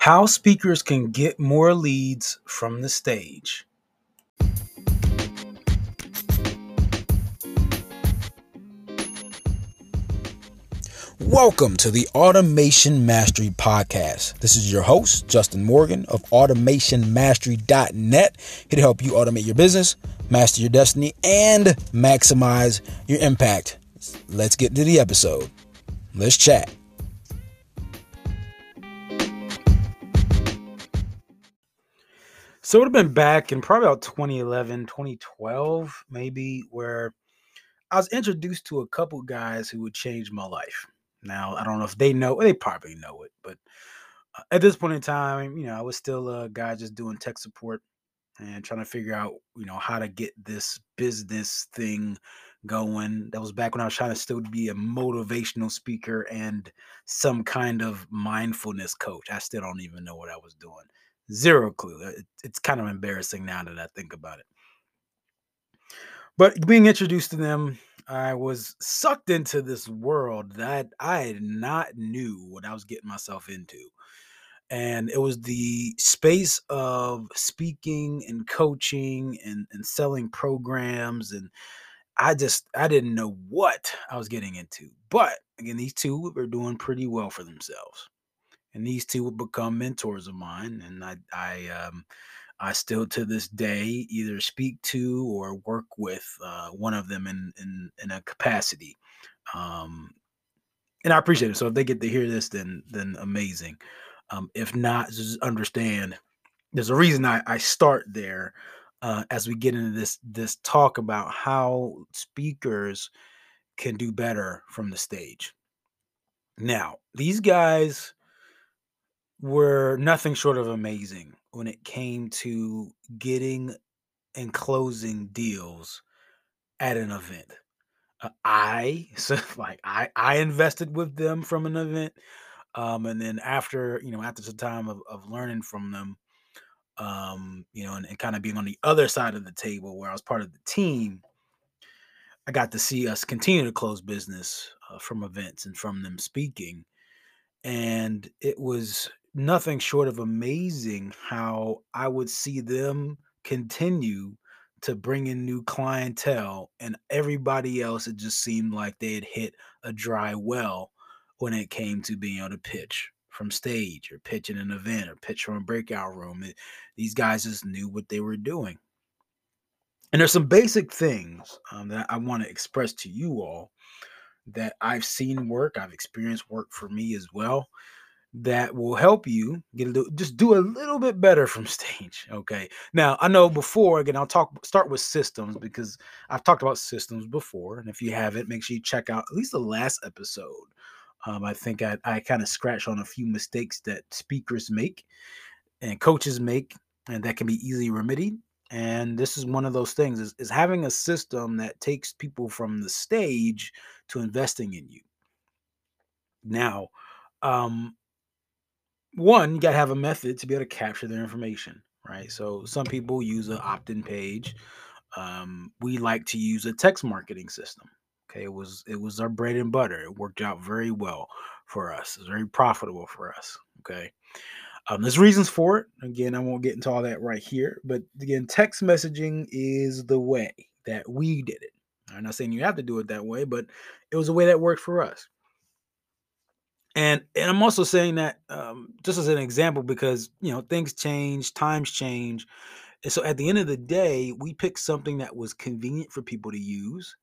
How speakers can get more leads from the stage. Welcome to the Automation Mastery Podcast. This is your host, Justin Morgan of AutomationMastery.net, here to help you automate your business, master your destiny, and maximize your impact. Let's get to the episode. Let's chat. So it would have been back in probably about 2011, 2012, maybe, where I was introduced to a couple guys who would change my life. Now, I don't know if they know, they probably know it, but uh, at this point in time, you know, I was still a guy just doing tech support and trying to figure out, you know, how to get this business thing going. That was back when I was trying to still be a motivational speaker and some kind of mindfulness coach. I still don't even know what I was doing. Zero clue. Uh, it's kind of embarrassing now that I think about it. But being introduced to them I was sucked into this world that I had not knew what I was getting myself into. And it was the space of speaking and coaching and, and selling programs. And I just, I didn't know what I was getting into. But again, these two were doing pretty well for themselves. And these two would become mentors of mine. And I, I, um, I still to this day either speak to or work with uh, one of them in in, in a capacity, um, and I appreciate it. So if they get to hear this, then then amazing. Um, if not, just understand there's a reason I, I start there uh, as we get into this this talk about how speakers can do better from the stage. Now, these guys were nothing short of amazing when it came to getting and closing deals at an event. Uh, I so like I I invested with them from an event, um, and then after you know after some time of, of learning from them, um, you know, and, and kind of being on the other side of the table where I was part of the team, I got to see us continue to close business uh, from events and from them speaking, and it was nothing short of amazing how I would see them continue to bring in new clientele and everybody else it just seemed like they had hit a dry well when it came to being able to pitch from stage or pitch in an event or pitch from a breakout room it, these guys just knew what they were doing. And there's some basic things um, that i want to express to you all that i've seen work i've experienced work for me as well that will help you get a little, just do a little bit better from stage. Okay. Now I know before again, I'll talk start with systems because I've talked about systems before, and if you haven't, make sure you check out at least the last episode. Um, I think I, I kind of scratch on a few mistakes that speakers make and coaches make, and that can be easily remedied. And this is one of those things is, is having a system that takes people from the stage to investing in you. Now, um, one, you got to have a method to be able to capture their information, right? So some people use an opt-in page. Um, we like to use a text marketing system. Okay, it was it was our bread and butter. It worked out very well for us. It's very profitable for us. Okay. Um, there's reasons for it. Again, I won't get into all that right here, but again, text messaging is the way that we did it. I'm not saying you have to do it that way, but it was a way that worked for us and and I'm also saying that um, just as an example because you know things change, times change, and so at the end of the day, we picked something that was convenient for people to use,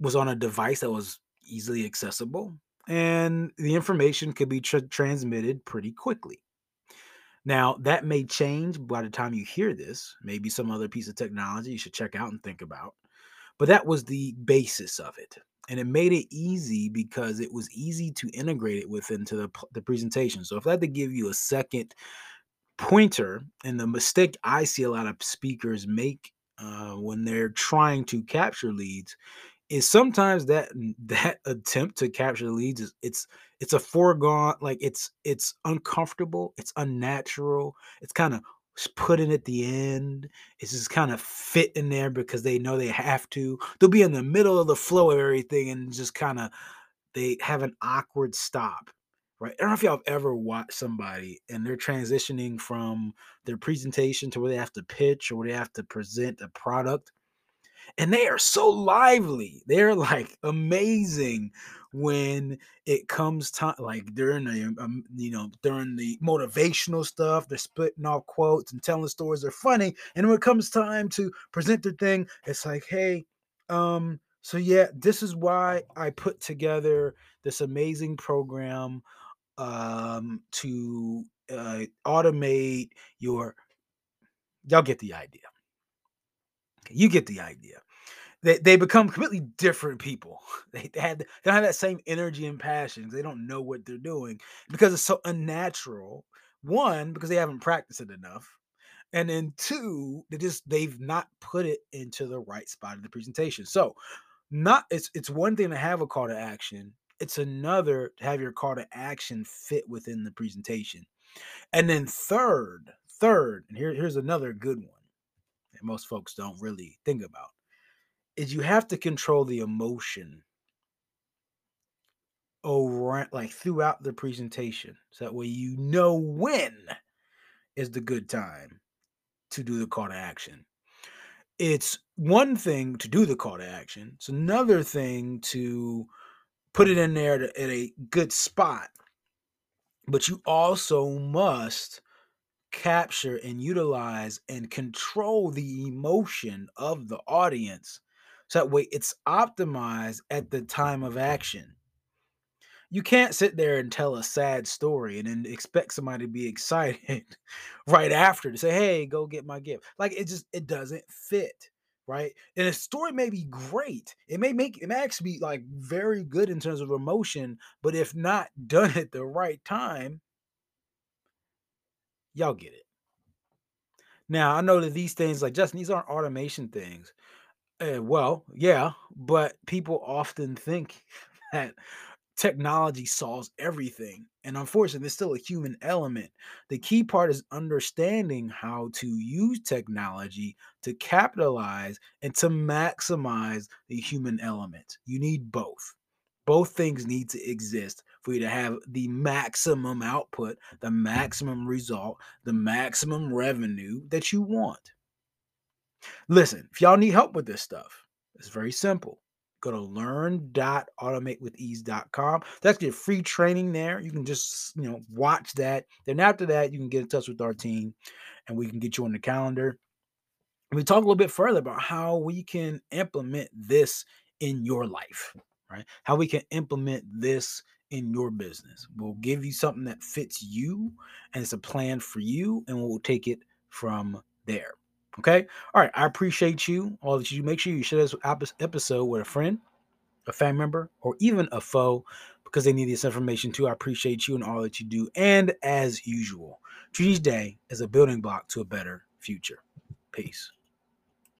was on a device that was easily accessible, and the information could be tra- transmitted pretty quickly. Now that may change by the time you hear this. Maybe some other piece of technology you should check out and think about, but that was the basis of it and it made it easy because it was easy to integrate it within to the, the presentation. So if I had to give you a second pointer, and the mistake I see a lot of speakers make uh, when they're trying to capture leads is sometimes that that attempt to capture leads is it's it's a foregone like it's it's uncomfortable it's unnatural it's kind of put in at the end. It's just kind of fit in there because they know they have to. They'll be in the middle of the flow of everything and just kind of they have an awkward stop. right? I don't know if y'all have ever watched somebody and they're transitioning from their presentation to where they have to pitch or where they have to present a product. And they are so lively. They're like amazing when it comes time, like during the, um, you know, during the motivational stuff, they're splitting off quotes and telling stories. They're funny. And when it comes time to present their thing, it's like, hey, um, so yeah, this is why I put together this amazing program um, to uh, automate your. Y'all get the idea. Okay, you get the idea. They, they become completely different people. They, they, had, they don't have that same energy and passions. They don't know what they're doing because it's so unnatural. One, because they haven't practiced it enough. And then two, they just they've not put it into the right spot of the presentation. So not it's it's one thing to have a call to action it's another to have your call to action fit within the presentation. And then third, third, and here, here's another good one that most folks don't really think about is you have to control the emotion over like throughout the presentation. So that way you know when is the good time to do the call to action. It's one thing to do the call to action. It's another thing to put it in there to, at a good spot. But you also must capture and utilize and control the emotion of the audience so that way it's optimized at the time of action you can't sit there and tell a sad story and then expect somebody to be excited right after to say hey go get my gift like it just it doesn't fit right? And a story may be great. It may make it may actually be like very good in terms of emotion, but if not done at the right time, y'all get it. Now I know that these things, like Justin, these aren't automation things. Uh, well, yeah, but people often think that technology solves everything. And unfortunately, there's still a human element. The key part is understanding how to use technology to capitalize and to maximize the human element. You need both. Both things need to exist for you to have the maximum output, the maximum result, the maximum revenue that you want. Listen, if y'all need help with this stuff, it's very simple go to learn.automatewithease.com. That's your free training there. You can just, you know, watch that. Then after that, you can get in touch with our team and we can get you on the calendar. We talk a little bit further about how we can implement this in your life, right? How we can implement this in your business. We'll give you something that fits you and it's a plan for you, and we'll take it from there. Okay. All right. I appreciate you. All that you do. make sure you share this episode with a friend, a family member, or even a foe because they need this information too. I appreciate you and all that you do. And as usual, treat each day as a building block to a better future. Peace.